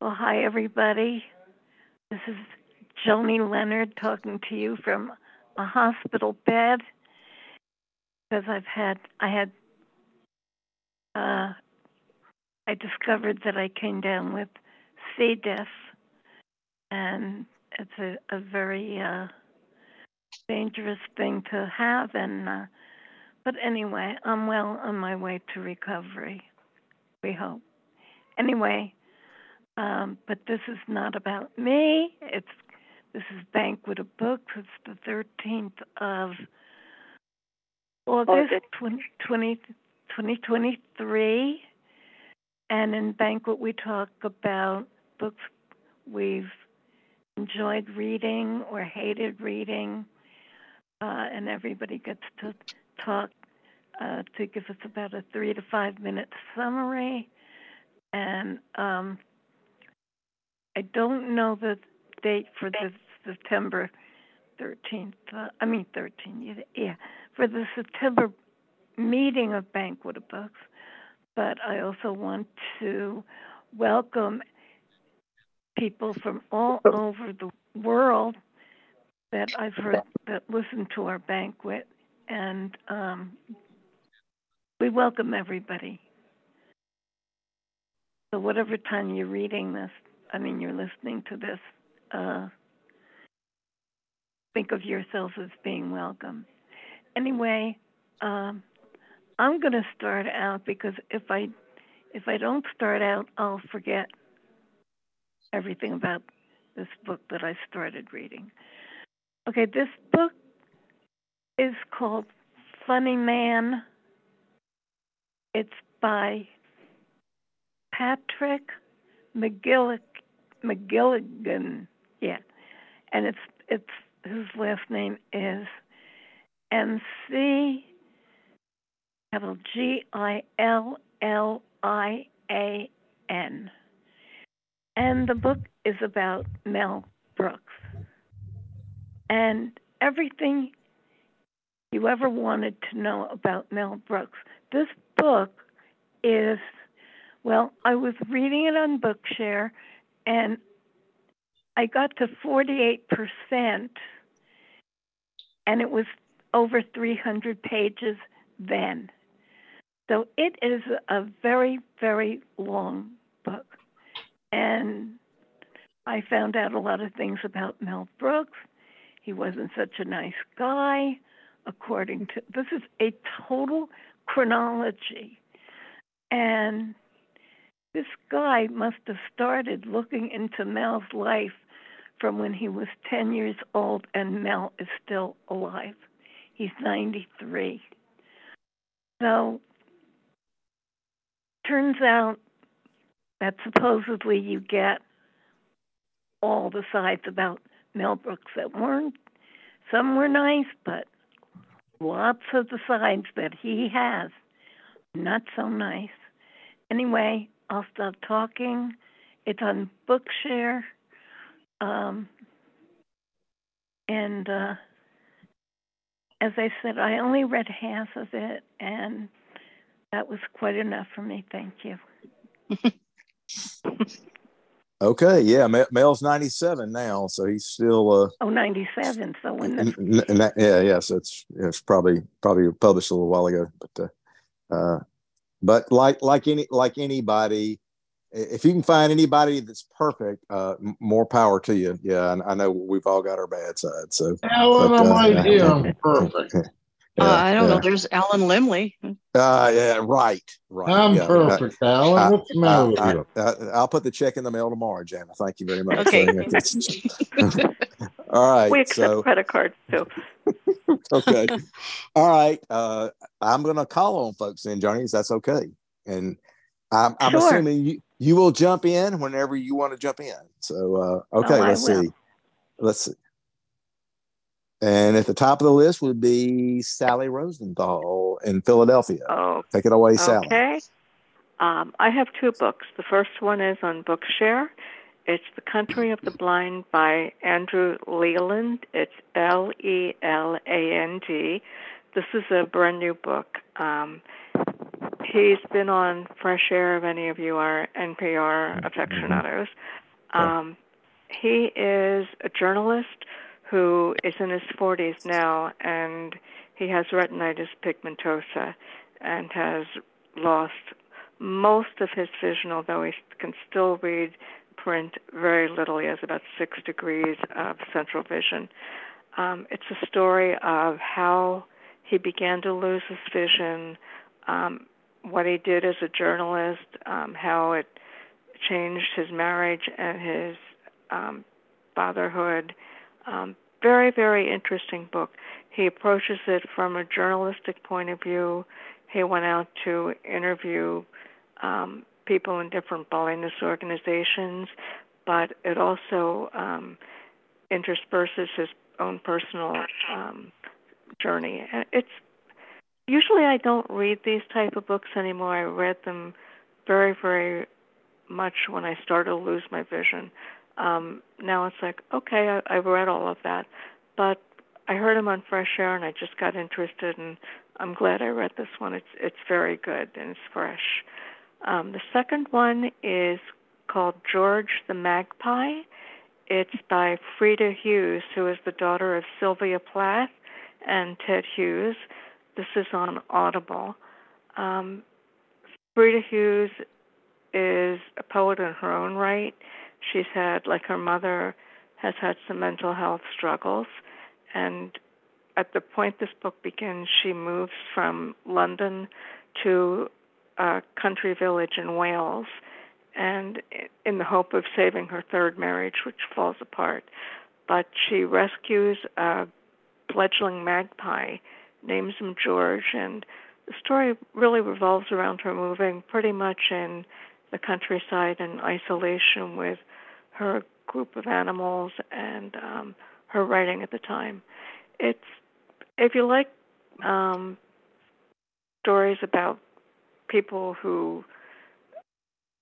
Well, hi, everybody. This is Joanie Leonard talking to you from a hospital bed because I've had, I had, uh, I discovered that I came down with C. diff, and it's a, a very uh, dangerous thing to have. And uh, but anyway, I'm well on my way to recovery. We hope. Anyway, um, but this is not about me. It's this is Banquet of Books. It's the 13th of August 20, 20, 2023. And in Banquet, we talk about books we've enjoyed reading or hated reading. Uh, and everybody gets to talk uh, to give us about a three to five minute summary. And um, I don't know the date for the September 13th. Uh, I mean 13th. Yeah, for the September meeting of Banquet of Books. But I also want to welcome people from all over the world that I've heard that listen to our banquet, and um, we welcome everybody. So, whatever time you're reading this, I mean, you're listening to this, uh, think of yourself as being welcome. Anyway, um, I'm going to start out because if I if I don't start out, I'll forget everything about this book that I started reading. Okay, this book is called Funny Man. It's by Patrick McGillic McGilligan, yeah, and it's it's his last name is M C capital G I L L I A N, and the book is about Mel Brooks. And everything you ever wanted to know about Mel Brooks. This book is well, I was reading it on Bookshare and I got to 48%, and it was over 300 pages then. So it is a very, very long book. And I found out a lot of things about Mel Brooks. He wasn't such a nice guy, according to this is a total chronology. And this guy must have started looking into Mel's life from when he was 10 years old, and Mel is still alive. He's 93. So, turns out that supposedly you get all the sides about Mel Brooks that weren't. Some were nice, but lots of the sides that he has, not so nice. Anyway, I'll stop talking. It's on Bookshare. Um, and uh, as I said, I only read half of it, and that was quite enough for me. Thank you. okay, yeah, Mel's 97 now, so he's still. Uh, oh, 97. So when the... N- n- n- yeah, yeah, so it's it's probably probably published a little while ago, but uh, uh, but like like any like anybody if you can find anybody that's perfect, uh, more power to you. Yeah, I, I know we've all got our bad sides. So, Alan, but, uh, I'm perfect. Yeah, uh, I don't yeah. know. There's Alan Limley. Uh, yeah, right, right. I'm yeah, perfect, I, Alan. What's the matter with you? I, will put the check in the mail tomorrow, Jana. Thank you very much. Okay. all right. We accept so, credit cards too. okay. All right. Uh, I'm going to call on folks then, Johnny. That's okay. And I'm, I'm sure. assuming you, you will jump in whenever you want to jump in. So, uh, okay, oh, let's see. Let's see. And at the top of the list would be Sally Rosenthal in Philadelphia. Oh, take it away, Sally. Okay. Um, I have two books. The first one is on Bookshare. It's The Country of the Blind by Andrew Leland. It's L E L A N D. This is a brand new book. Um, he's been on Fresh Air. If any of you are NPR aficionados, um, he is a journalist who is in his 40s now, and he has retinitis pigmentosa and has lost most of his vision, although he can still read print very little. He has about six degrees of central vision. Um, it's a story of how he began to lose his vision, um, what he did as a journalist, um, how it changed his marriage and his um, fatherhood. Um, very, very interesting book. He approaches it from a journalistic point of view. He went out to interview um, people in different blindness organizations, but it also um, intersperses his own personal um, journey. It's usually I don't read these type of books anymore. I read them very, very much when I started to lose my vision. Um, now it's like, okay, I, I've read all of that, but I heard him on Fresh Air and I just got interested, and I'm glad I read this one. It's it's very good and it's fresh. Um, the second one is called George the Magpie. It's by Frieda Hughes, who is the daughter of Sylvia Plath and Ted Hughes. This is on Audible. Um, Frieda Hughes is a poet in her own right. She's had, like her mother, has had some mental health struggles. And at the point this book begins, she moves from London to a country village in Wales and in the hope of saving her third marriage, which falls apart. But she rescues a fledgling magpie, names him George, and the story really revolves around her moving pretty much in the countryside in isolation with her group of animals and um, her writing at the time. It's if you like um, stories about people who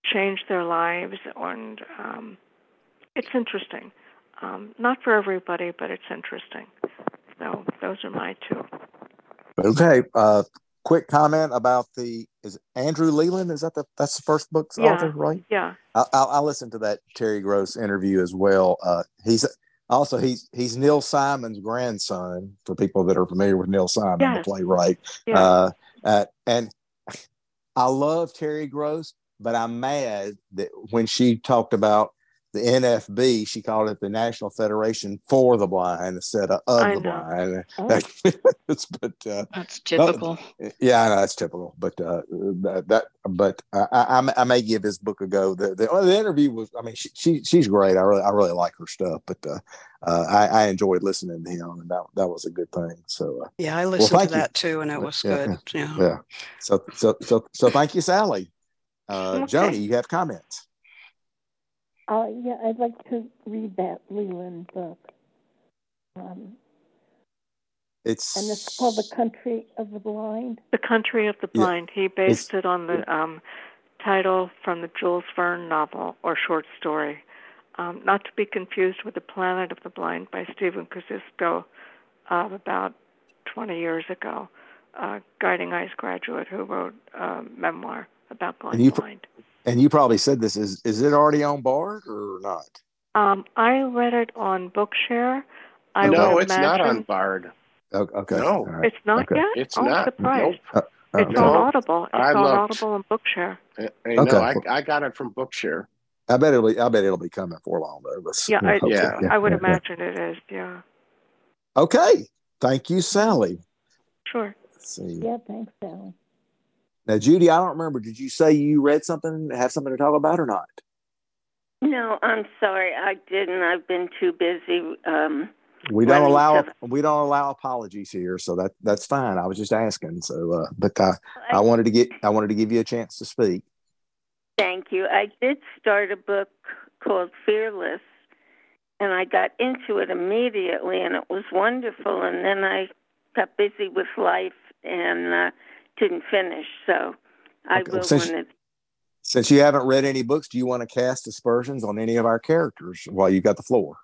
change their lives, and um, it's interesting. Um, not for everybody, but it's interesting. So those are my two. Okay. Uh, quick comment about the is Andrew Leland? Is that the that's the first book's Yeah. author, right? Yeah. I'll, I'll, I'll listen to that Terry Gross interview as well. Uh, he's also he's he's Neil Simon's grandson. For people that are familiar with Neil Simon, the playwright, Yeah. uh, uh, and I love Terry Gross, but I'm mad that when she talked about the NFB, she called it the National Federation for the Blind instead of of I the know. blind. Oh. It's- but uh, That's typical. yeah, I know that's typical, but uh, that, that but I, I, I may give this book a go. The the, well, the interview was, I mean, she, she she's great. I really I really like her stuff, but uh, uh, I, I enjoyed listening to him, and that that was a good thing. So uh, Yeah, I listened to thank you. that too, and it was Yeah, good. Yeah. yeah, so so so so thank you, Sally. Uh, Okay. Joanie, you have comments? Uh, yeah, I'd like to read that Leland book. Um, It's and it's called The Country of the Blind. The Country of the Yeah. Blind. He based it on the um, title from the Jules Verne novel or short story. Um, not to be confused with The Planet of the Blind by Stephen Kuusisto of about 20 years ago. A Guiding Eyes graduate who wrote a memoir about going And you- blind. And you probably said this is is it already on Bard or not? Um, I read it on Bookshare. I no, would it's not on Bard. O- Okay, No. all right. It's not Okay. yet. It's oh, not. surprised. Nope. It's Okay. on No. Audible. It's I on looked. Audible and Bookshare. I, I know. Okay. I, I got it from Bookshare. I bet it'll be I bet it'll be coming for long though. Let's, Yeah, I, hopefully. Yeah. I would yeah, yeah. imagine it is. Yeah, Okay, thank you, Sally. sure. Let's see. Yeah, thanks, Sally. Now, Judy, I don't remember. Did you say you read something, have something to talk about, or not? No, I'm sorry, I didn't. I've been too busy. Um, We don't allow to we don't allow apologies here, so that that's fine. I was just asking. So, uh, but uh, I wanted to get I wanted to give you a chance to speak. thank you. I did start a book called Fearless, and I got into it immediately, and it was wonderful. And then I got busy with life and uh, didn't finish. So I Okay, will since- when. Since you haven't read any books, do you want to cast aspersions on any of our characters while you got the floor?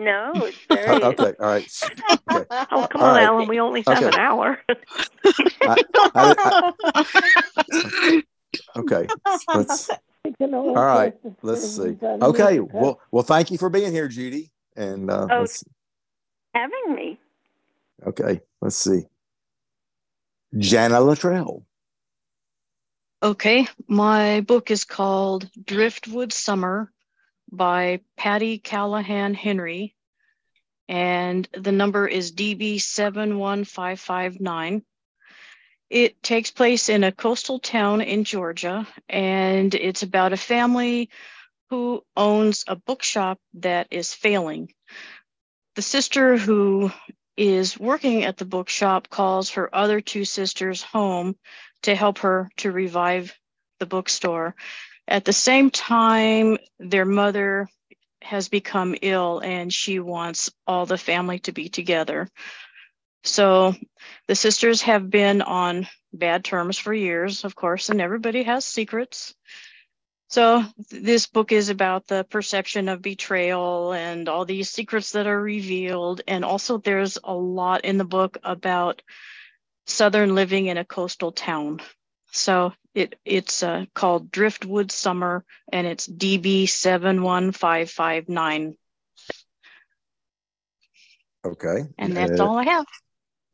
No, it's very. okay, all right. Okay. Oh, come All on, right. Alan. We only have Okay. an hour. I, Okay. Let's, All all right. Let's see. Okay. Well, well, thank you for being here, Judy. And uh, Oh. Having me. okay, let's see. Jana Luttrell. Okay, my book is called Driftwood Summer by Patti Callahan Henry, and the number is DB71559. It takes place in a coastal town in Georgia, and it's about a family who owns a bookshop that is failing. The sister who is working at the bookshop calls her other two sisters home to help her to revive the bookstore. At the same time, their mother has become ill and she wants all the family to be together. So the sisters have been on bad terms for years, of course, and everybody has secrets. So th- this book is about the perception of betrayal and all these secrets that are revealed. And also there's a lot in the book about Southern living in a coastal town. So it it's uh, called Driftwood Summer, and it's DB seven one five five nine, Okay. and that's Uh, all I have.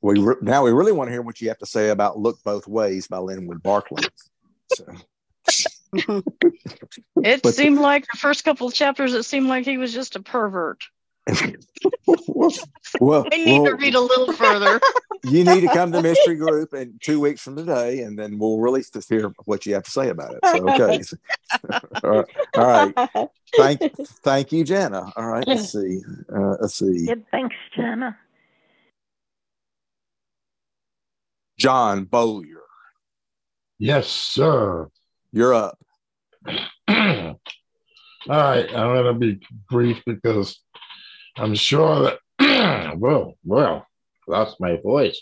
We re- now we really want to hear what you have to say about "Look Both Ways" by Linwood Barclay. So, It but- seemed like the first couple of chapters, it seemed like he was just a pervert. well, I need to read a little further. you need to come to mystery group in two weeks from today, and then we'll really just hear what you have to say about it. So, okay. all right. All right. Thank, thank you, Jana. All right. Let's see. Uh, let's see. Yeah, thanks, Jana. John Bowyer, Yes, sir. You're up. All right, I'm going to be brief because I'm sure that, well, well, lost my voice.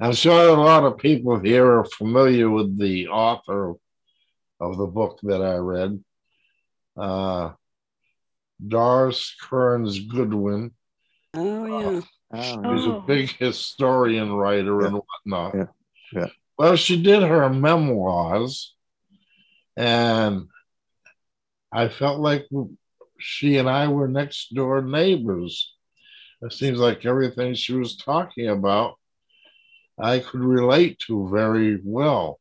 I'm sure a lot of people here are familiar with the author of the book that I read, uh, Doris Kearns Goodwin. Oh yeah. Oh, She's a Oh. big historian writer and whatnot. Yeah. Yeah. Well, she did her memoirs, and I felt like she and I were next door neighbors. It seems like everything she was talking about, I could relate to very well.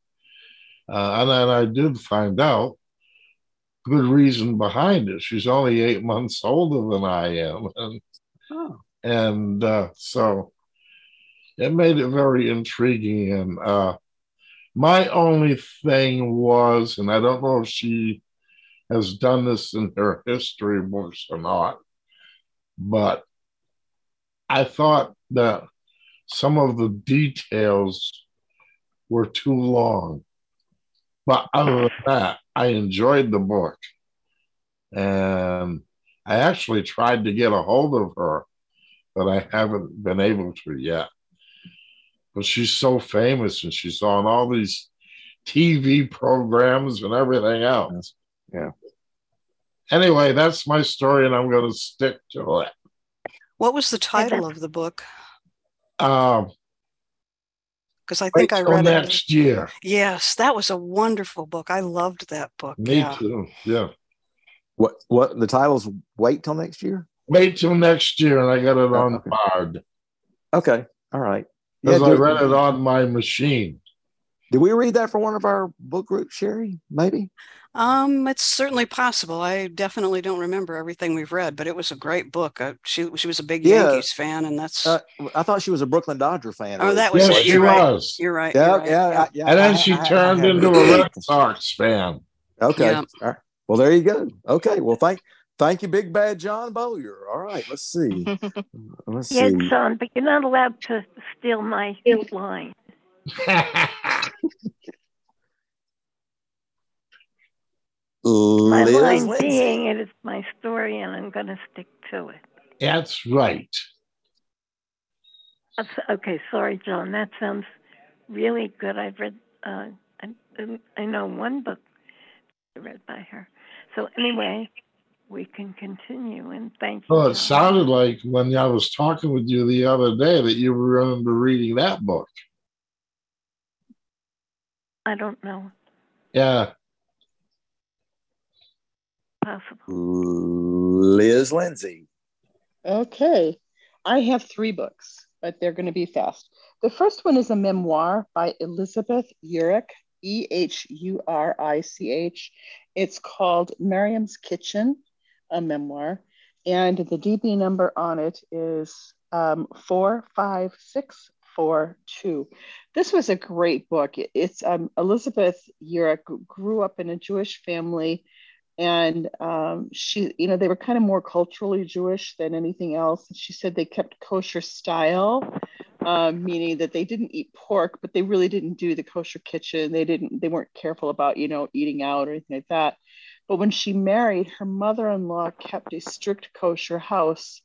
Uh, and then I did find out good reason behind it. She's only eight months older than I am. And Oh. and uh, so it made it very intriguing and uh, my only thing was and i don't know if she has done this in her history books or not but i thought that some of the details were too long but other than that i enjoyed the book and i actually tried to get a hold of her but I haven't been able to yet. But she's so famous and she's on all these TV programs and everything else. Yeah. Anyway, that's my story and I'm going to stick to it. What was the title of the book? Um, Because I think I till read it. next year. Yes, that was a wonderful book. I loved that book. Me yeah. too. Yeah. What? What? The title's "Wait Till Next Year." Wait till next year and I got it on okay. Bard Okay. All right. Because I read it on my machine. did we read that for one of our book groups, Sherry? Maybe. Um, it's certainly possible. I definitely don't remember everything we've read, but it was a great book. Uh, she she was a big Yeah. Yankees fan, and that's Uh, I thought she was a Brooklyn Dodger fan. Oh, that was Yes, it. she You're right. was. you're right. Yeah, you're right. yeah, yeah, yeah. And then I- she I- I turned have into a Red Sox fan. Okay. Yeah. All right. Well, there you go. Okay. Well, thank thank you, Big Bad John Bowyer. All right. Let's see. Let's Yeah, see. John, but you're not allowed to steal my line. My Liz line Lindsay. being it is my story, and I'm going to stick to it. That's right. That's- Okay, sorry, John. That sounds really good. I've read, uh, I, I know one book read by her. So anyway, we can continue, and thank you. Well, it sounded like when I was talking with you the other day that you remember reading that book. I don't know. Yeah. Possible. Liz Lindsay. Okay. I have three books, but they're going to be fast. The first one is a memoir by Elizabeth Ehrlich, E H U R I C H. It's called Miriam's Kitchen, a memoir. And the DB number on it is um, 45642. This was a great book. It's um, Elizabeth Ehrlich grew up in a Jewish family and um, she you know they were kind of more culturally jewish than anything else she said they kept kosher style um, meaning that they didn't eat pork but they really didn't do the kosher kitchen they didn't they weren't careful about you know eating out or anything like that but when she married her mother-in-law kept a strict kosher house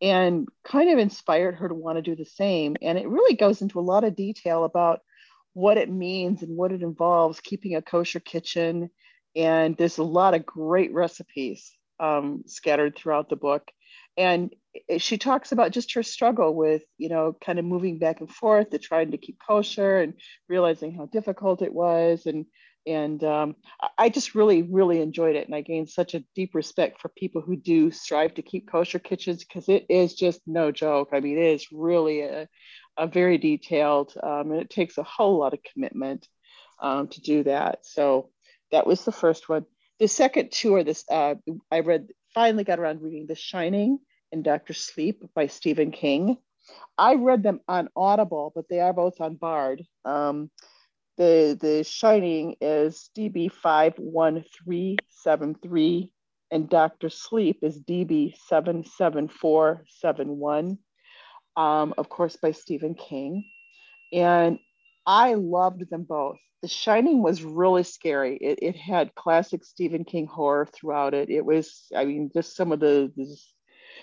and kind of inspired her to want to do the same. And it really goes into a lot of detail about what it means and what it involves keeping a kosher kitchen. And there's a lot of great recipes um, scattered throughout the book. And she talks about just her struggle with you know kind of moving back and forth to trying to keep kosher and realizing how difficult it was. And and um, i just really really enjoyed it and i gained such a deep respect for people who do strive to keep kosher kitchens because it is just no joke i mean it is really a, a very detailed um, and it takes a whole lot of commitment um, to do that so that was the first one. The second two are this. Uh, I read finally got around reading The Shining and Doctor Sleep by Stephen King. I read them on Audible, but they are both on Bard. Um, the The Shining is DB five one three seven three, and Doctor Sleep is DB seven seven four seven one. Um, of course, by Stephen King, and I loved them both. The Shining was really scary. It, it had classic Stephen King horror throughout it. It was, I mean, just some of the, the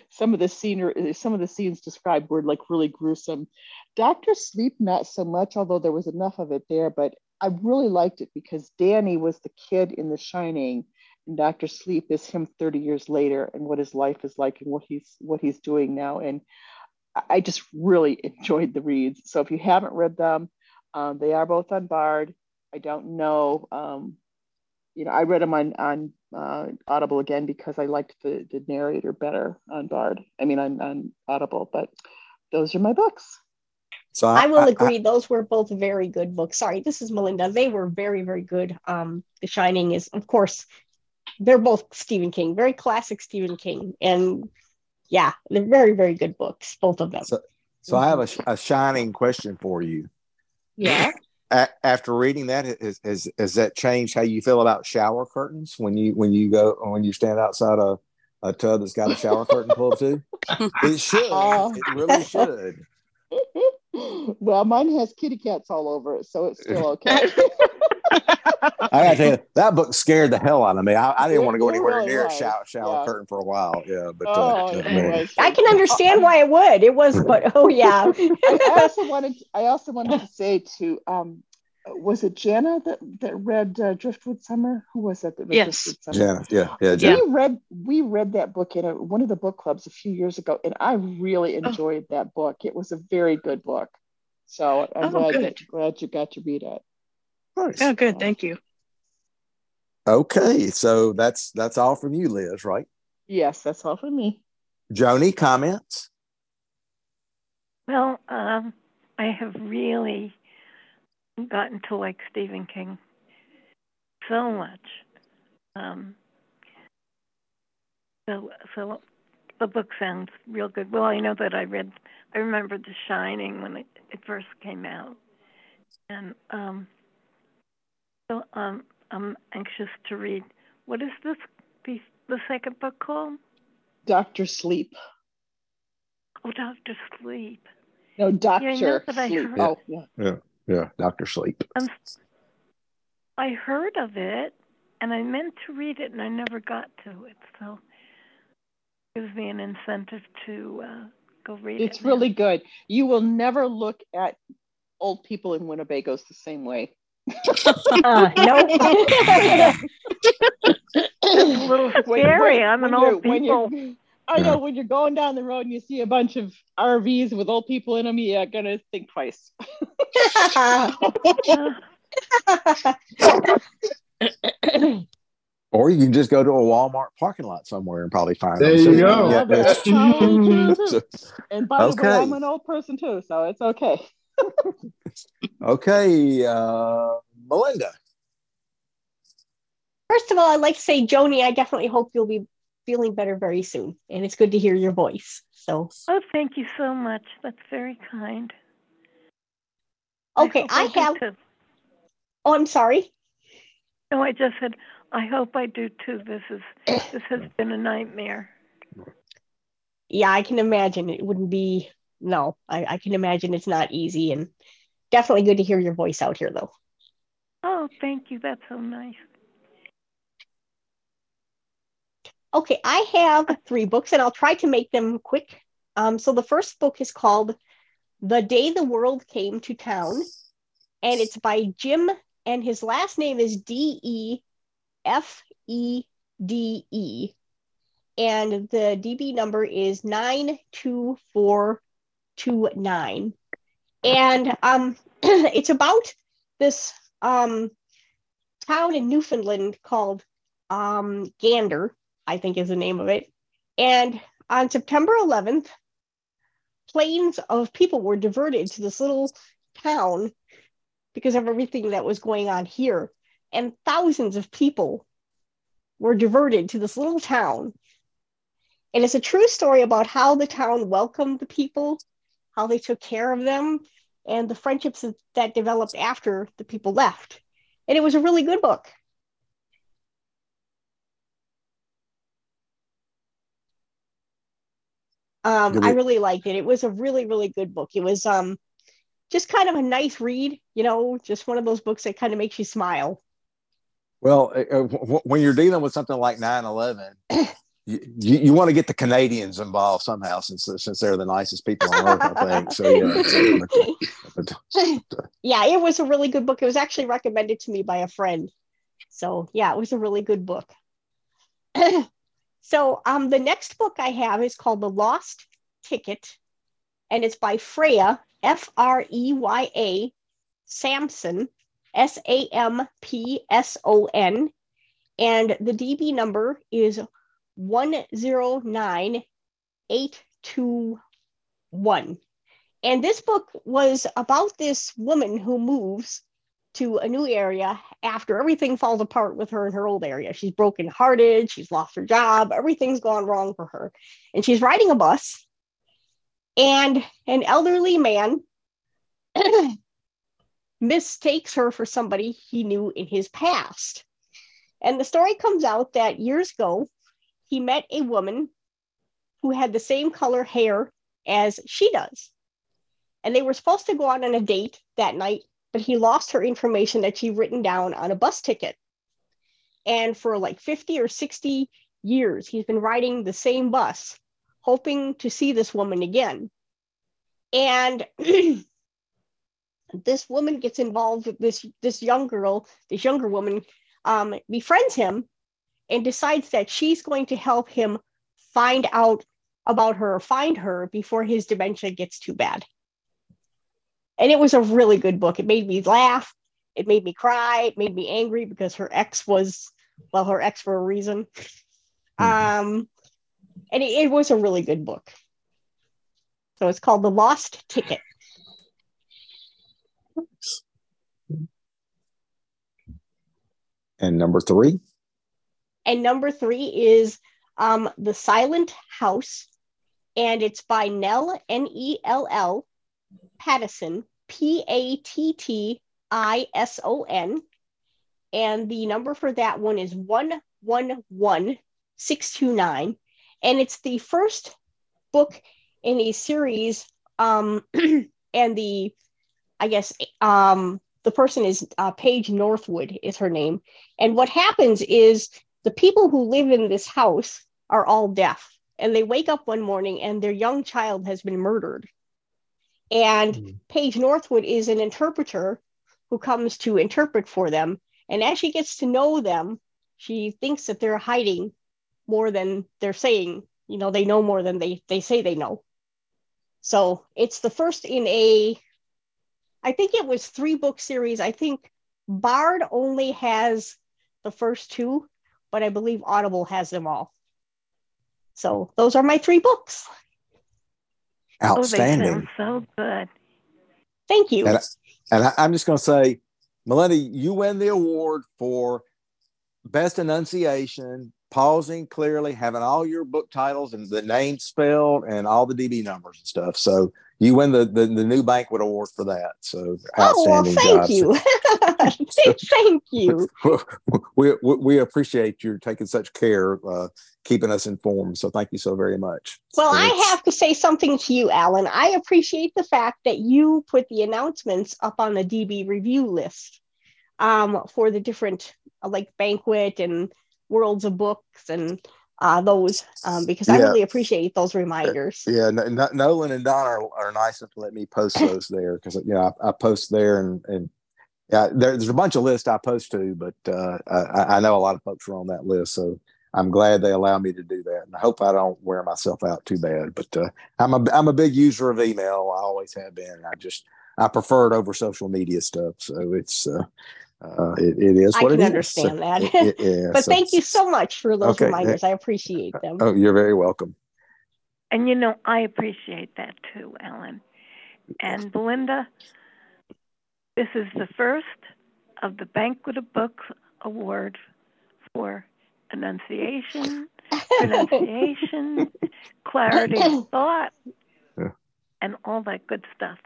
some of the scenery, some of the scenes described were like really gruesome. Doctor Sleep, not so much, although there was enough of it there. But I really liked it because Danny was the kid in The Shining, and Doctor Sleep is him 30 years later, and what his life is like, and what he's what he's doing now. And I just really enjoyed the reads. So if you haven't read them, um, they are both on Bard. I don't know. Um, you know, I read them on on uh, Audible again because I liked the the narrator better on Bard. I mean, on on Audible. But those are my books. So I, I will I, agree; I, those were both very good books. Sorry, this is Melinda. They were very, very good. Um, the Shining is, of course, they're both Stephen King, very classic Stephen King, and yeah, they're very, very good books, both of them. So, so I have a, a shining question for you. Yeah after reading that, has, has has that changed how you feel about shower curtains when you when you go when you stand outside a, a tub that's got a shower curtain pulled to? It should. Oh. It really should. Well, mine has kitty cats all over it, so it's still okay. I gotta tell you, that book scared the hell out of me. I, I didn't want to go anywhere really near a shower, shower yeah. curtain for a while. Yeah, but uh, oh, uh, I can understand why it would. It was, but oh yeah. I, I, also wanted, I also wanted to say to, um, was it Jana that that read uh, Driftwood Summer? Who was that? that read yes. Yeah, yeah, yeah. Jana. We read we read that book in a, one of the book clubs a few years ago, and I really oh. enjoyed oh. that book. It was a very good book. So I'm oh, glad, that, glad you got to read it. Nice. Oh, good. Thank you. Okay, so that's that's all from you, Liz, right? Yes, that's all from me. Joanie, comments? Well, um, I have really gotten to like Stephen King so much. Um, so, so the book sounds real good. Well, I know that I read. I remember The Shining when it, it first came out, and um, so um, I'm anxious to read. What is this? The, the second book called? Doctor Sleep. Oh, Doctor Sleep. No, Doctor yeah, Sleep. Oh, yeah. yeah, yeah, Doctor Sleep. Um, I heard of it, and I meant to read it, and I never got to it. So it gives me an incentive to uh, go read it's it. It's really good. You will never look at old people in Winnebagos the same way uh, nope. it's a little scary. When, I'm an old people. I know when you're going down the road and you see a bunch of RVs with old people in them, you're gonna think twice. Or you can just go to a Walmart parking lot somewhere and probably find There them. you So, go. yeah, That's it's- probably true, too. And by the way, I'm an old person too, so it's okay. Okay, uh, Melinda. First of all, I'd like to say, Joanie, I definitely hope you'll be feeling better very soon. And it's good to hear your voice. So, Oh, thank you so much. That's very kind. Okay, hope I do have. too. Oh, I'm sorry. No, I just said I hope I do too. This is this has been a nightmare. Yeah, I can imagine it wouldn't be. No, I, I can imagine it's not easy. And definitely good to hear your voice out here, though. Oh, thank you. That's so nice. Okay, I have three books and I'll try to make them quick. Um, so the first book is called The Day the World Came to Town, and it's by Jim, and his last name is D E F E D E. And the DB number is 92429. And um, it's about this um, town in Newfoundland called um, Gander, I think is the name of it. And on September 11th, planes of people were diverted to this little town because of everything that was going on here. And thousands of people were diverted to this little town. And it's a true story about how the town welcomed the people, how they took care of them, and the friendships that, that developed after the people left. And it was a really good book. Um, I really liked it. It was a really, really good book. It was um, just kind of a nice read, you know, just one of those books that kind of makes you smile. Well, uh, uh, w- when you're dealing with something like 9/11, you, you, you want to get the Canadians involved somehow, since since they're the nicest people on earth, I think. So yeah. yeah, it was a really good book. It was actually recommended to me by a friend. So yeah, it was a really good book. so um, the next book I have is called The Lost Ticket, and it's by Freya, F R E Y A, Sampson, S A M P S O N, and the DB number is one zero nine eight two one. And this book was about this woman who moves to a new area after everything falls apart with her in her old area. She's brokenhearted, she's lost her job, everything's gone wrong for her. And she's riding a bus, and an elderly man mistakes her for somebody he knew in his past. And the story comes out that years ago, he met a woman who had the same color hair as she does. And they were supposed to go out on a date that night, but he lost her information that she'd written down on a bus ticket. And for like 50 or 60 years, he's been riding the same bus, hoping to see this woman again. And this woman gets involved with this this young girl, this younger woman um, befriends him and decides that she's going to help him find out about her, or find her before his dementia gets too bad. And it was a really good book. It made me laugh. It made me cry. It made me angry because her ex was, well, her ex for a reason. Um, and it, it was a really good book. So it's called The Lost Ticket. and number three. And number three is um, The Silent House, and it's by Nell, N E L L, Pattison, P A T T I S O N. And the number for that one is 111629. And it's the first book in a series. Um, and the, I guess, um, the person is uh, Paige Northwood, is her name. And what happens is the people who live in this house are all deaf and they wake up one morning and their young child has been murdered. And Mhm. paige northwood is an interpreter who comes to interpret for them. And as she gets to know them she thinks that they're hiding more than they're saying. You know they know more than they they say they know. So it's the first in a i think it was three book series. I think Bard only has the first two, but I believe Audible has them all. So those are my three books. Outstanding. Oh, so good. Thank you. And, and I, I'm just going to say, Melinda, you win the award for best enunciation, pausing clearly, having all your book titles and the names spelled and all the DB numbers and stuff. So you win the, the, the new banquet award for that. So oh well, thank job. you. thank you. we, we, we appreciate you taking such care, uh, keeping us informed. So thank you so very much. Well, So I have to say something to you, Alan. I appreciate the fact that you put the announcements up on the DB review list um, for the different, uh, like Banquet and Worlds of Books and uh, those, um, because I really appreciate those reminders. Yeah, no, no, Nolan and Don are, are nice enough to let me post those there because you know I, I post there and and yeah, there, there's a bunch of lists I post to, but uh, I, I know a lot of folks are on that list, so I'm glad they allow me to do that, and I hope I don't wear myself out too bad. But uh, I'm a I'm a big user of email. I always have been. I just I prefer it over social media stuff, so it's uh, it, it is I what can it is. understand So, that. it- it- yeah, but so- thank you so much for those Okay. reminders. I appreciate them. Oh, you're very welcome. And you know, I appreciate that too, Ellen. And Belinda, this is the first of the Banquet of Books Award for enunciation, pronunciation, clarity of thought, Yeah. and all that good stuff.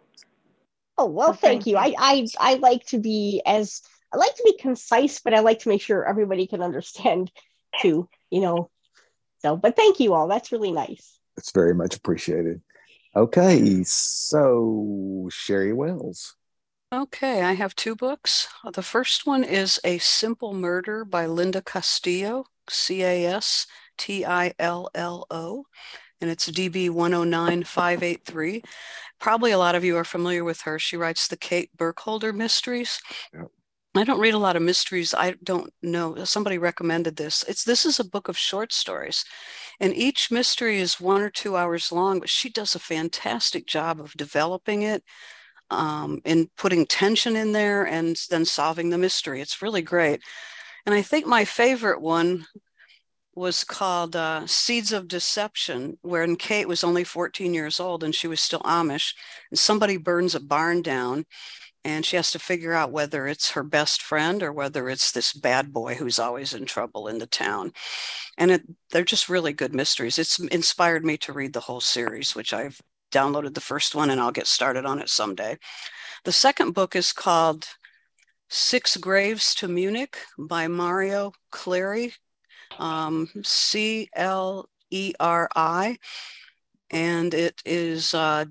Oh well, Well, thank, thank you. I, I I like to be as I like to be concise, but I like to make sure everybody can understand too. You know. So, but thank you all. That's really nice. It's very much appreciated. Okay, so Sherry Wells. Okay, I have two books. The first one is A Simple Murder by Linda Castillo, C A S T I L L O, and it's DB 109583. Probably a lot of you are familiar with her. She writes the Kate Burkholder mysteries. Yep. I don't read a lot of mysteries. I don't know. Somebody recommended this. It's this is a book of short stories. And each mystery is one or two hours long, but she does a fantastic job of developing it um, and putting tension in there and then solving the mystery. It's really great. And I think my favorite one was called uh, Seeds of Deception, wherein Kate was only 14 years old and she was still Amish. And somebody burns a barn down and she has to figure out whether it's her best friend or whether it's this bad boy who's always in trouble in the town. And it, they're just really good mysteries. It's inspired me to read the whole series, which I've downloaded the first one and I'll get started on it someday. The second book is called Six Graves to Munich by Mario Cleri, um, C L E R I. And it is uh,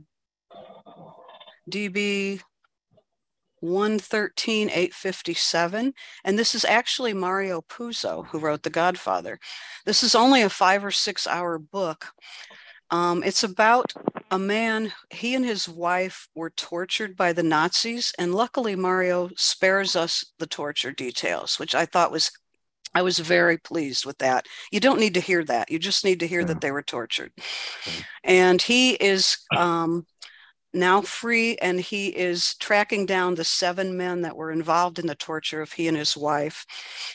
DB 113 857 and this is actually mario puzo who wrote the godfather. This is only a five or six hour book. Um, it's about a man he and his wife were tortured by the nazis and luckily mario spares us the torture details which i thought was i was very pleased with that. You don't need to hear that. You just need to hear that they were tortured. And he is um, now free and he is tracking down the seven men that were involved in the torture of he and his wife.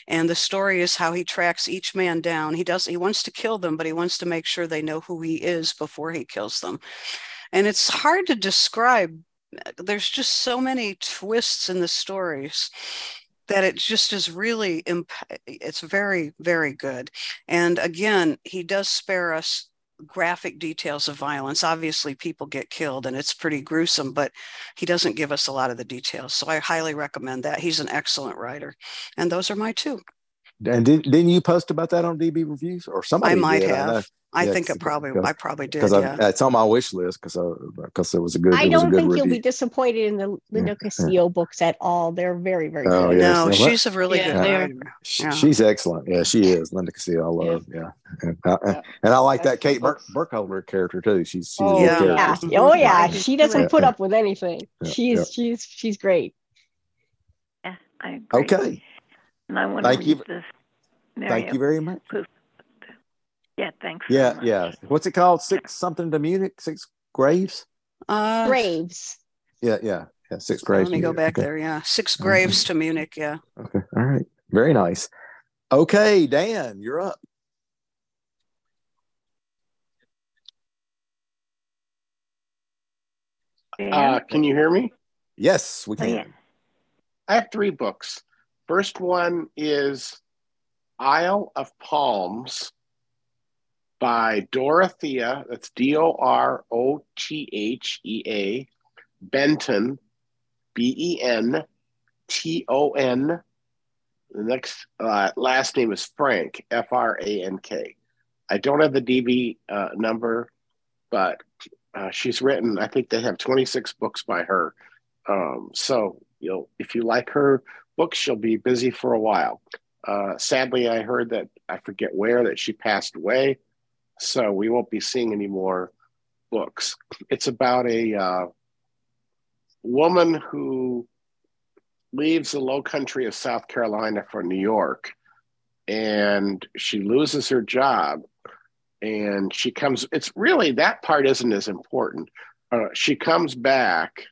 And the story is how he tracks each man down. He does he wants to kill them but he wants to make sure they know who he is before he kills them. And it's hard to describe. There's just so many twists in the stories that it just is really imp- it's very very good. And again he does spare us graphic details of violence. Obviously, people get killed and it's pretty gruesome, but he doesn't give us a lot of the details. So I highly recommend that. He's an excellent writer. And those are my two. And did, didn't you post about that on DB reviews or somebody? I might did, have. know. I Yeah, think it 'cause- probably, because- I probably did. because Yeah. it's on my wish list because because it was a good. I it was a don't good think you'll be disappointed in the Linda yeah. Castillo books at all. They're very, very Oh, good. yes. No, Yeah, she's a really Yeah, good they writer. She- Yeah. She's excellent. Yeah, she is. Linda Castillo, I love. Yeah, And, I, Yeah. and I like that Kate Burke. Burkholder character too. She's she's Oh, yeah. Yeah. Oh yeah. Yeah. She doesn't Yeah. put up with anything. Yeah. She's Yeah. she's she's great. Yeah, I agree. Okay, And I want to Thank read you. this. thank Mario you very much. Yeah, thanks. Yeah, much. yeah. What's it called? Six something to Munich? Six graves? Uh, Graves. Yeah, yeah, Yeah, six graves. Let me go back okay. there. Yeah, six graves to Munich. Yeah. Okay. All right. Very nice. Okay, Dan, you're up. Uh, can you hear me? Yes, we can. I have three books. First one is Isle of Palms by Dorothea, that's D O R O T H E A, Benton, B E N T O N. The next uh, last name is Frank, F R A N K. I don't have the DB uh, number, but uh, she's written, I think they have 26 books by her. Um, so, you know, if you like her books, she'll be busy for a while. Uh, sadly, I heard that I forget where that she passed away, so we won't be seeing any more books. It's about a uh, woman who leaves the low country of South Carolina for New York, and she loses her job, and she comes. It's really that part isn't as important. Uh, she comes back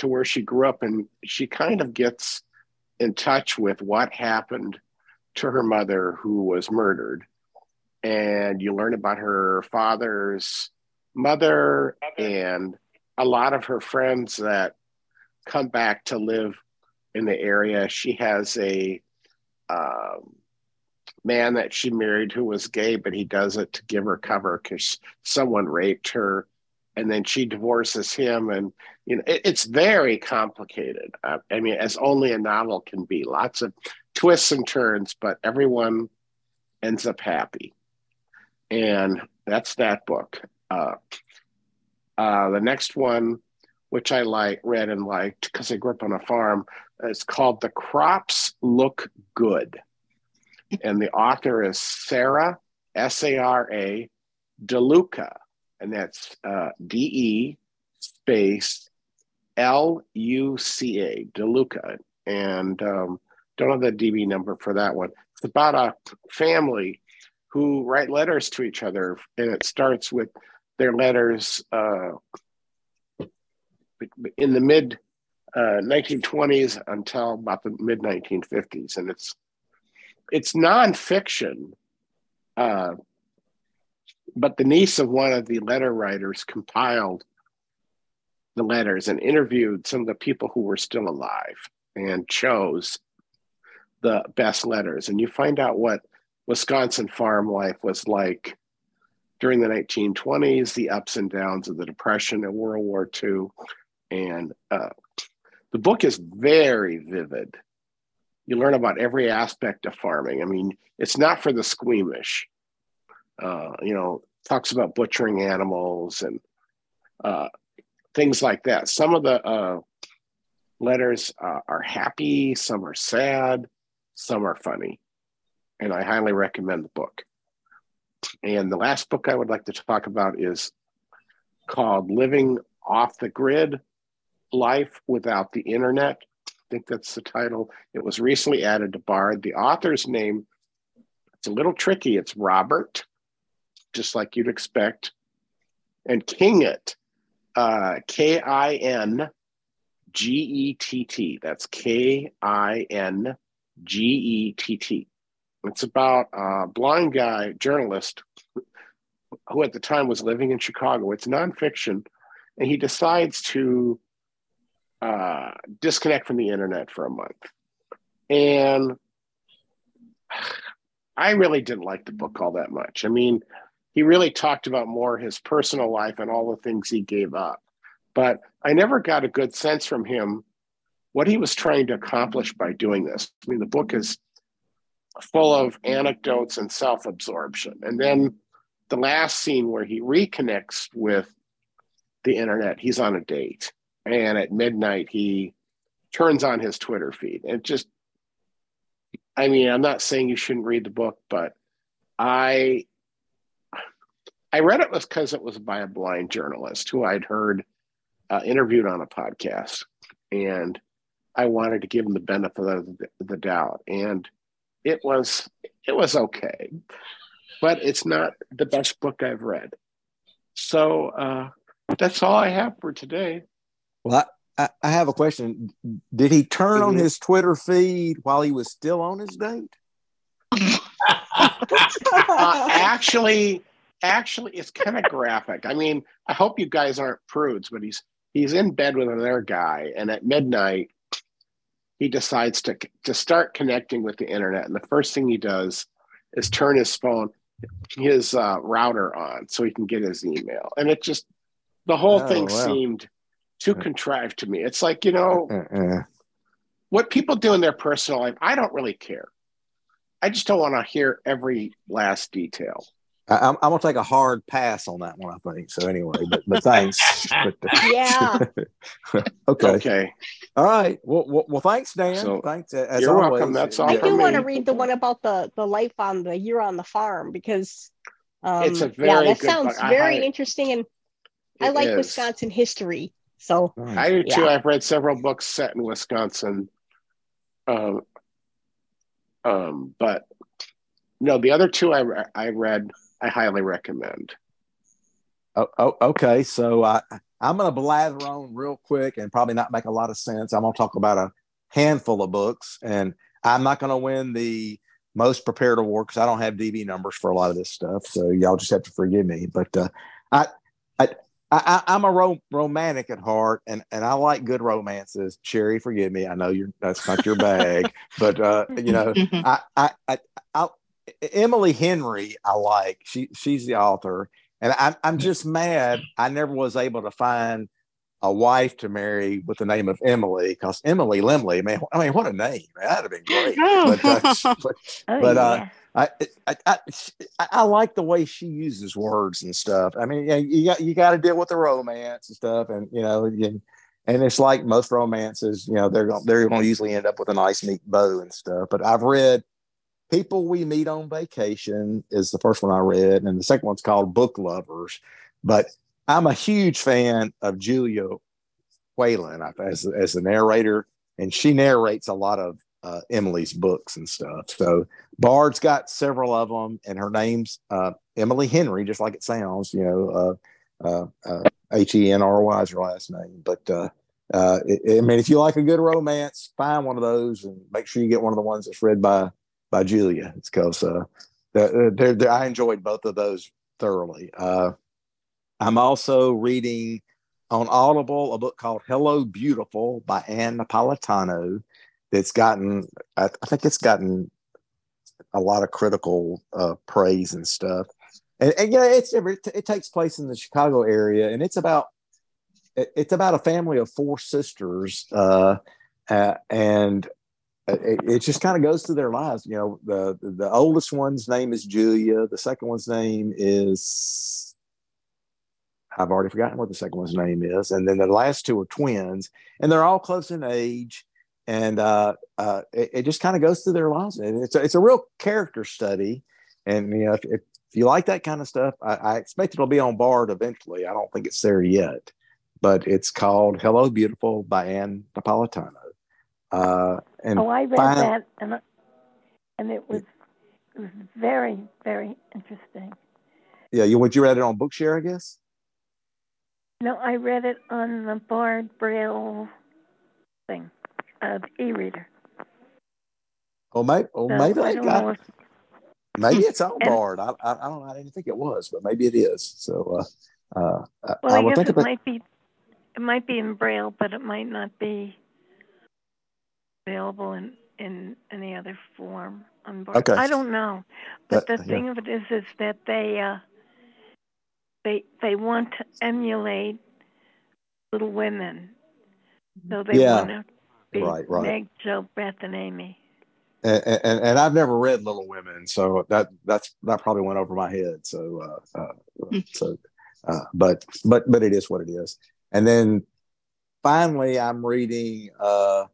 to where she grew up, and she kind of gets in touch with what happened to her mother who was murdered. And you learn about her father's mother and a lot of her friends that come back to live in the area. She has a um, man that she married who was gay but he does it to give her cover because someone raped her and then she divorces him and you know it, it's very complicated. Uh, i mean as only a novel can be. Lots of twists and turns but everyone ends up happy. And that's that book. Uh, uh, the next one which i like read and liked because i grew up on a farm it's called the crops look good. And the author is sara s-a-r-a deluca and that's uh, D E space L U C A, DeLuca. And um, don't have the DB number for that one. It's about a family who write letters to each other, and it starts with their letters uh, in the mid uh, 1920s until about the mid 1950s, and it's it's nonfiction, uh, but the niece of one of the letter writers compiled the letters and interviewed some of the people who were still alive and chose the best letters. And you find out what Wisconsin farm life was like during the 1920s, the ups and downs of the Depression and World War II. And uh, the book is very vivid. You learn about every aspect of farming. I mean, it's not for the squeamish uh, you know, talks about butchering animals and uh, things like that. Some of the uh, letters uh, are happy, some are sad, some are funny. And I highly recommend the book. And the last book I would like to talk about is called Living Off the Grid Life Without the Internet. I think that's the title. It was recently added to Bard. The author's name, it's a little tricky. It's Robert just like you'd expect. And Kingett, uh, K I N G E T T. That's K I N G E T T. It's about a blind guy, journalist, who at the time was living in Chicago. It's nonfiction. And he decides to uh, disconnect from the internet for a month. And I really didn't like the book all that much. I mean, he really talked about more his personal life and all the things he gave up. But I never got a good sense from him what he was trying to accomplish by doing this. I mean, the book is full of anecdotes and self absorption. And then the last scene where he reconnects with the internet, he's on a date. And at midnight, he turns on his Twitter feed. And just, I mean, I'm not saying you shouldn't read the book, but I I read it was because it was by a blind journalist who I'd heard uh, interviewed on a podcast, and I wanted to give him the benefit of the, the doubt. And it was it was okay, but it's not the best book I've read. So uh, that's all I have for today. Well, I, I have a question. Did he turn on his Twitter feed while he was still on his date? uh, actually, actually, it's kind of graphic. I mean, I hope you guys aren't prudes, but he's he's in bed with another guy, and at midnight, he decides to to start connecting with the internet. And the first thing he does is turn his phone, his uh, router on, so he can get his email. And it just the whole Oh, thing wow. seemed too contrived to me. It's like you know Uh-uh. what people do in their personal life. I don't really care. I just don't want to hear every last detail. I, I'm, I'm gonna take a hard pass on that one. I think so. Anyway, but but thanks. but, uh, Yeah. okay. Okay. All right. Well, well, well thanks, Dan. So, thanks. uh, As you're always. welcome. That's all I for do want to read the one about the the life on the year on the farm because um, It's a very yeah, that good sounds book. Very highly- interesting, and I like is. Wisconsin history. So I do too. Yeah. I've read several books set in Wisconsin. Um, um, but no, the other two I, I read, I highly recommend. Oh, oh, okay. So I, I'm going to blather on real quick and probably not make a lot of sense. I'm going to talk about a handful of books, and I'm not going to win the most prepared award because I don't have DB numbers for a lot of this stuff. So y'all just have to forgive me. But uh, I, I, I, I'm a ro- romantic at heart, and, and I like good romances. Sherry, forgive me. I know you're that's not your bag, but uh, you know, I, I, I, I, Emily Henry, I like. She, she's the author, and I'm, I'm just mad. I never was able to find a wife to marry with the name of Emily because Emily Limley, man, I mean, what a name! That'd have been great. But, uh, but, Oh, but yeah. uh, I, I, I, I, I like the way she uses words and stuff. I mean, yeah, you got you got to deal with the romance and stuff, and you know, and, and it's like most romances, you know, they're going they're going to usually end up with a nice neat bow and stuff. But I've read People We Meet on Vacation is the first one I read, and the second one's called Book Lovers. But I'm a huge fan of Julia Whelan as as the narrator, and she narrates a lot of uh, Emily's books and stuff. So Bard's got several of them, and her name's uh, Emily Henry, just like it sounds. You know, uh, uh, uh, H E N R Y is her last name. But uh, uh, it, I mean, if you like a good romance, find one of those, and make sure you get one of the ones that's read by by Julia. It's because uh, they're, they're, I enjoyed both of those thoroughly. Uh, I'm also reading on Audible a book called Hello Beautiful by Ann Napolitano. That's gotten, I, I think it's gotten a lot of critical uh, praise and stuff. And, and yeah, it's it, it takes place in the Chicago area, and it's about it, it's about a family of four sisters, uh, uh, and it, it just kind of goes through their lives. You know, the the oldest one's name is Julia. The second one's name is I've already forgotten what the second one's name is, and then the last two are twins, and they're all close in age. And uh, uh, it, it just kind of goes through their lives, and it's a, it's a real character study. And you know, if, if you like that kind of stuff, I, I expect it'll be on Bard eventually. I don't think it's there yet, but it's called "Hello Beautiful" by Ann Napolitano. Uh, and oh, I read fin- that, and and it was it was very very interesting. Yeah, you would you read it on Bookshare, I guess? No, I read it on the Bard Braille thing, uh, e-reader. Oh, maybe, oh, So maybe I don't got, if maybe it's on And- Bard. I, I, I don't. Know, I didn't think it was, but maybe it is. So, uh, uh, Well, I, I, guess it it, might be, it might be in Braille, but it might not be available in in any other form on Bard. Okay. I don't know, but Uh, the yeah. thing of it is, is that they uh, they they want to emulate Little Women, so they Yeah. want to be Right, right. Meg, Jo, Beth, and Amy. and, and, and I've never read Little Women, so that that's that probably went over my head. So, uh, uh, so, uh, but but but it is what it is. And then finally, I'm reading uh,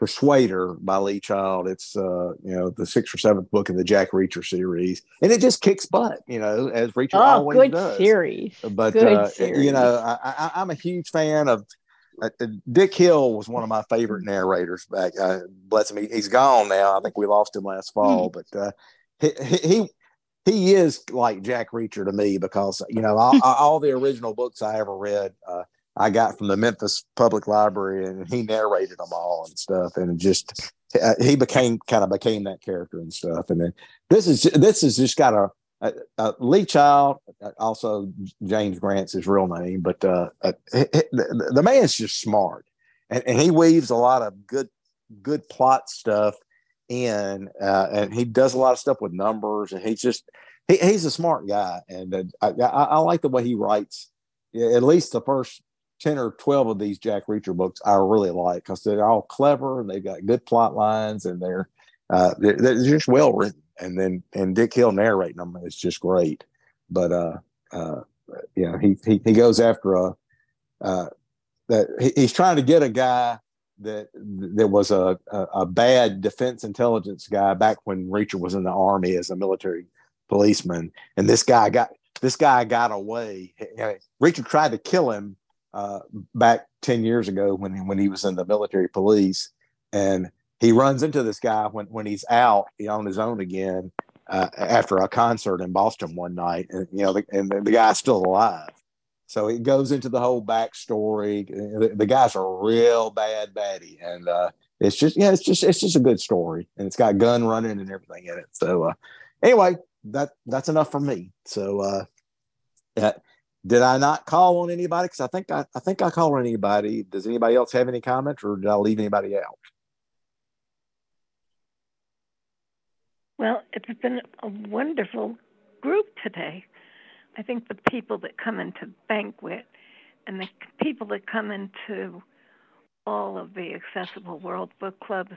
Persuader by Lee Child. It's uh, you know the sixth or seventh book in the Jack Reacher series, and it just kicks butt, you know, as Reacher Oh, always good does. series. But Good uh, series. you know, I, I, I'm a huge fan of uh, uh, Dick Hill. Was one of my favorite narrators back. Uh, bless him, he, he's gone now. I think we lost him last fall, but uh, he, he he he is like Jack Reacher to me because you know all, all the original books I ever read. Uh, I got from the Memphis Public Library, and he narrated them all and stuff, and just uh, he became kind of became that character and stuff. And then this is this has just got a, a, a Lee Child, also James Grant's his real name, but uh, uh, the, the man's just smart, and, and he weaves a lot of good good plot stuff in, uh, and he does a lot of stuff with numbers, and he's just he, he's a smart guy, and uh, I, I, I, like the way he writes. At least the first ten or twelve of these Jack Reacher books I really like because they're all clever and they've got good plot lines and they're uh, they're, they're, just well written. And then and Dick Hill narrating them is just great. But uh, uh, you know, he he, he goes after a uh, that he, he's trying to get a guy that there was a, a, a bad defense intelligence guy back when Reacher was in the army as a military policeman, and this guy got this guy got away. Reacher tried to kill him uh, back ten years ago when when he was in the military police, and he runs into this guy when when he's out on his own again uh, after a concert in Boston one night, and you know, the, and the guy's still alive. So it goes into the whole backstory. The, the guy's a real bad baddie, and uh, it's just yeah, it's just it's just a good story, and it's got gun running and everything in it. So uh, anyway, that that's enough for me. So uh, did I not call on anybody? Because I think I, I think I called on anybody. Does anybody else have any comments, or did I leave anybody out? Well, it's been a wonderful group today. I think the people that come into banquet and the people that come into all of the accessible world book clubs,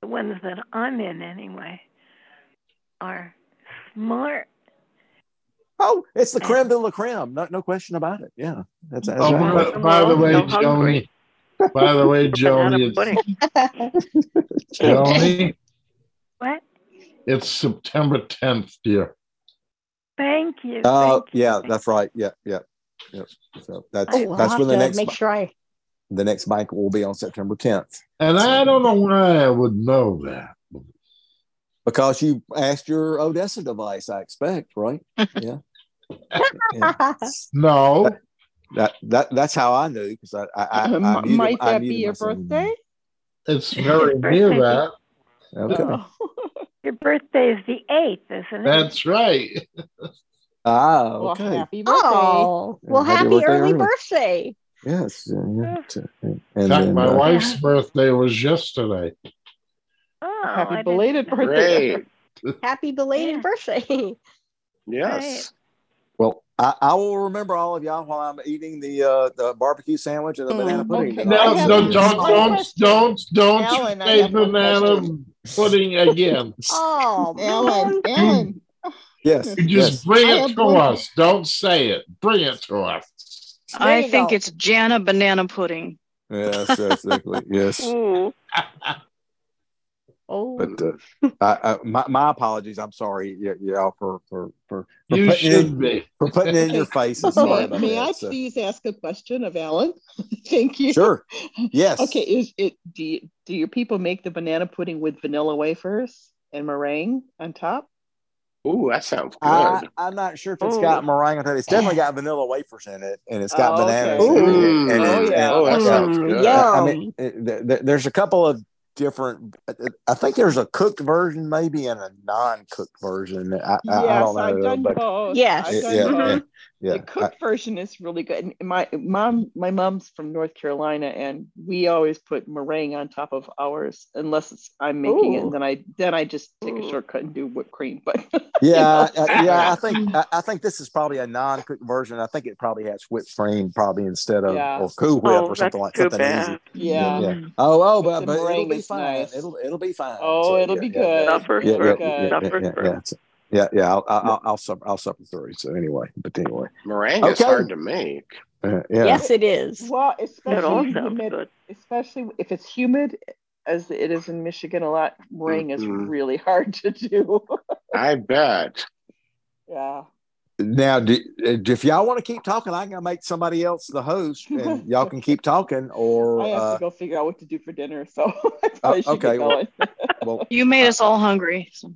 the ones that I'm in anyway, are smart. Oh, it's the creme de la creme. No, no question about it. Yeah, that's, that's oh, right. by, by, the way, Joanie. By the way, Joanie. Joanie. What? It's September 10th, dear. Thank you. Oh, uh, yeah, that's right. Yeah, yeah, yeah. So that's oh, that's when the next make sure I the next bank will be on September 10th. And so, I don't know why I would know that. Because you asked your Odessa device, I expect, right? Yeah. Yeah. No. That, that that's how I knew because I, I, I, um, I might I that be your birthday? It's very near that. Okay. Oh. Your birthday is the eighth, isn't it? That's right. Ah, Well, okay. happy birthday. Oh, well, Happy happy, birthday early early. birthday. Yes. yeah, t- And In fact, then, my uh, wife's birthday was yesterday. Oh, Happy didn't belated birthday. Great. Happy belated Yeah. birthday. Yes. Well, I, I will remember all of y'all while I'm eating the uh, the barbecue sandwich and the banana Mm, pudding. okay. tonight. No, no, don't, don't, don't, don't Alan, say have banana pudding again. Oh, Alan, man. Alan, Yes. You yes. just bring I it to one- us. Don't say it. Bring it to us. There I think go. it's Jana banana pudding. Yes, exactly. Yes. Ooh. Oh, But uh, I, I, my, my apologies. I'm sorry, y- y'all, for for for, for You putting it should in, be. for putting it in your faces. Sorry may, may that. I So- please ask a question of Alan? Thank you. Sure. Yes. Okay, is it do you, do your people make the banana pudding with vanilla wafers and meringue on top? Ooh, that sounds good. I, I'm not sure if it's got meringue on it. It's definitely got vanilla wafers in it, and it's got Oh, bananas. okay. in it, Ooh. and Oh, it's- yeah. and- Oh, that yeah. sounds Mm, good. yum. I mean, it- th- th- there's a couple of different. I think there's a cooked version, maybe, and a non-cooked version. I, I, I don't know, I've done but both. Yes. I've done yeah, both. Mm-hmm. Yeah, yeah. The cooked version is really good. And my mom, my mom's from North Carolina, and we always put meringue on top of ours, unless it's, I'm making it. And then I then I just take a shortcut and do whipped cream. But yeah, you know. uh, yeah. I think I, I think this is probably a non-cooked version. I think it probably has whipped cream, probably instead of Yeah. or Cool Whip Oh, or something like that's something bad. easy. yeah. Yeah. Oh, oh, But but, it'll be fine. nice. It'll it'll be fine. Oh, So, it'll yeah, be good. Yeah, Suffer yeah, It'll yeah, be through. yeah, good. yeah, yeah, through. Yeah. So- yeah, yeah. I'll, I'll, I'll suffer. I'll suffer through. So anyway, but anyway, Meringue is hard to make. uh, yeah. Yes, it is. Well, It especially all sounds humid, good. especially if it's humid, as it is in Michigan a lot. Meringue is Mhm. really hard to do. I bet. yeah. Now, do, uh, if y'all want to keep talking, I can make somebody else the host, and y'all can keep talking. Or I have uh, to go figure out what to do for dinner, so I probably okay, well- well, You made us all hungry. so-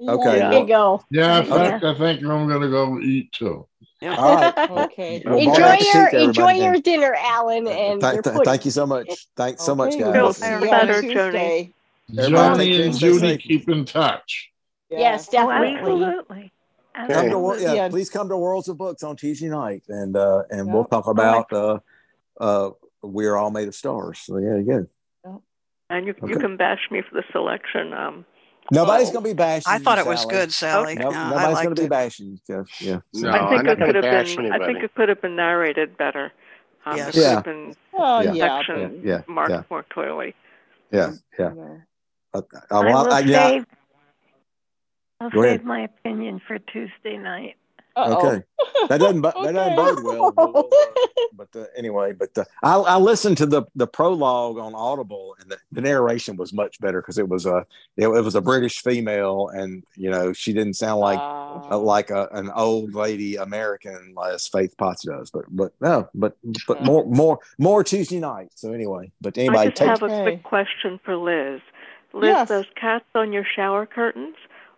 Okay, There well- you go. Yeah, in Yeah. fact, I think I'm going to go eat too. Yeah. All right. Okay. Well, enjoy appetit your enjoy everybody. your dinner, Alan, and Th- th- thank you so much. Thanks so much, guys. we'll Feel see you better, Joanie. Tuesday. Everybody Johnny and and Judy keep in touch. Yes, Oh, definitely. absolutely. Come to yeah, Yeah. please come to Worlds of Books on Tuesday night, and uh, and we'll talk about uh, uh, we're all made of stars. So yeah, good. And you, you can bash me for the selection. Um, Nobody's Oh. gonna be bashing. I thought you, it was Sally. good, Sally. No, Yeah, I nobody's gonna be bashing. you, Jeff. Yeah. No, I think it could have bash been. I think it could have been narrated better. Um, Yes. It could Yeah. have been Oh Yeah. yeah, section Yeah, yeah, marked yeah. more clearly. Yeah, yeah. but, you know. I, I I, well, will I- yeah. save. I'll Go ahead. save my opinion for Tuesday night. Uh-oh. Okay. That doesn't bo- that doesn't bode well. But, we'll, uh, but uh, anyway, but uh, I, I listened to the the prologue on Audible, and the, the narration was much better because it was a it, it was a British female, and you know she didn't sound like Ah. uh, like a, an old lady American as Faith Potts does. But but no, but but more more more Tuesday night. So anyway, but I anybody just take have a quick question for Liz. Liz, Yes. those cats on your shower curtains,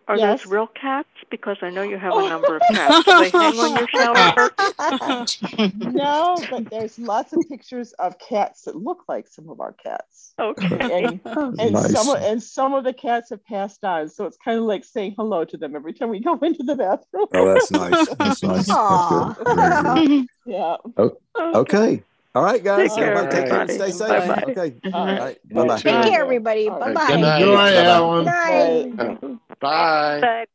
are Yes. those real cats? Because I know you have a oh. number of cats. Do they hang on your shower curtains? no, but there's lots of pictures of cats that look like some of our cats. Okay. And, and Nice. some of, and some of the cats have passed on, so it's kind of like saying hello to them every time we go into the bathroom. Oh, that's nice. That's nice. That's good. Very good. yeah. Okay. All right, guys. Take care, Everybody take care and stay safe. Bye-bye. Okay. All All right. right. Bye bye. Take care, everybody. All Bye right. bye. Good night. Enjoy, Bye-bye. Alan. Night. Bye. Bye.